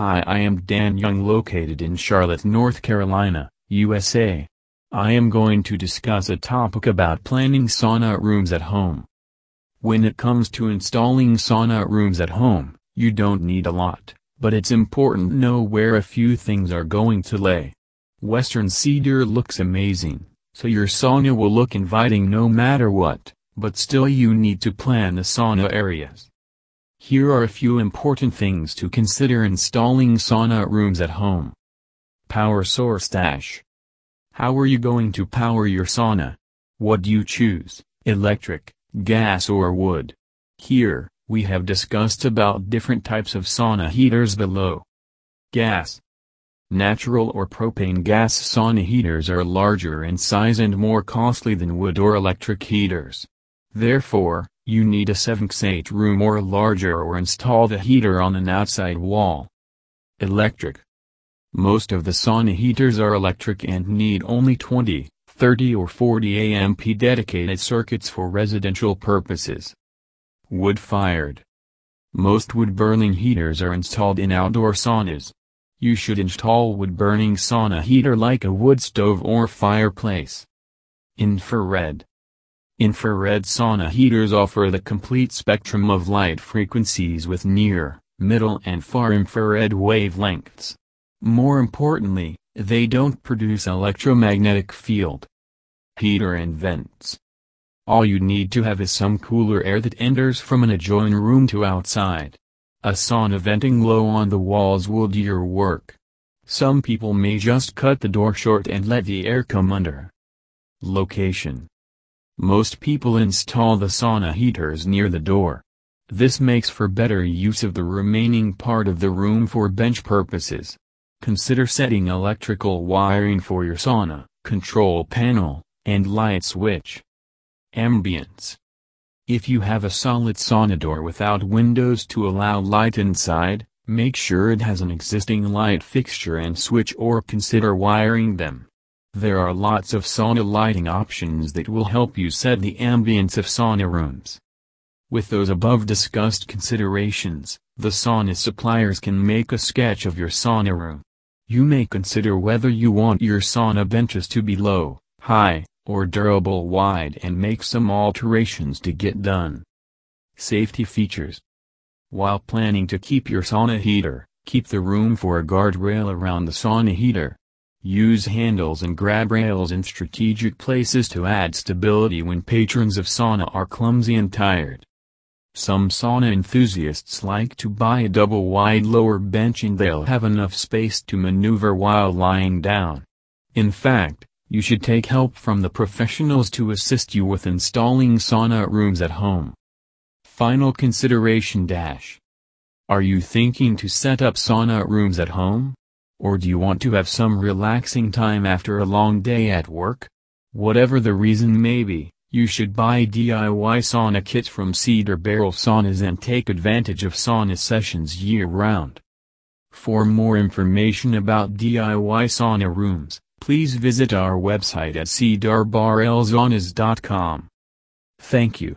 Hi I am Dan Young located in Charlotte, North Carolina, USA. I am going to discuss a topic about planning sauna rooms at home. When it comes to installing sauna rooms at home, you don't need a lot, but it's important to know where a few things are going to lay. Western cedar looks amazing, so your sauna will look inviting no matter what, but still you need to plan the sauna areas. Here are a few important things to consider installing sauna rooms at home. Power source dash. How are you going to power your sauna? What do you choose, electric, gas or wood? Here, we have discussed about different types of sauna heaters below. Gas. Natural or propane gas sauna heaters are larger in size and more costly than wood or electric heaters. Therefore, you need a 7x8 room or larger or install the heater on an outside wall. Electric. Most of the sauna heaters are electric and need only 20, 30 or 40 amp dedicated circuits for residential purposes. Wood-fired. Most wood-burning heaters are installed in outdoor saunas. You should install wood-burning sauna heater like a wood stove or fireplace. Infrared. Infrared sauna heaters offer the complete spectrum of light frequencies with near, middle and far infrared wavelengths. More importantly, they don't produce electromagnetic field. Heater and vents. All you need to have is some cooler air that enters from an adjoining room to outside. A sauna venting low on the walls will do your work. Some people may just cut the door short and let the air come under. Location most people install the sauna heaters near the door. This makes for better use of the remaining part of the room for bench purposes. Consider setting electrical wiring for your sauna, control panel, and light switch. Ambience. If you have a solid sauna door without windows to allow light inside, make sure it has an existing light fixture and switch or consider wiring them. There are lots of sauna lighting options that will help you set the ambience of sauna rooms. With those above discussed considerations, the sauna suppliers can make a sketch of your sauna room. You may consider whether you want your sauna benches to be low, high, or durable wide and make some alterations to get done. Safety features While planning to keep your sauna heater, keep the room for a guardrail around the sauna heater. Use handles and grab rails in strategic places to add stability when patrons of sauna are clumsy and tired. Some sauna enthusiasts like to buy a double-wide lower bench and they'll have enough space to maneuver while lying down. In fact, you should take help from the professionals to assist you with installing sauna rooms at home. Final consideration dash. Are you thinking to set up sauna rooms at home? Or do you want to have some relaxing time after a long day at work? Whatever the reason may be, you should buy DIY sauna kits from Cedar Barrel Saunas and take advantage of sauna sessions year-round. For more information about DIY sauna rooms, please visit our website at cedarbarrelsaunas.com. Thank you.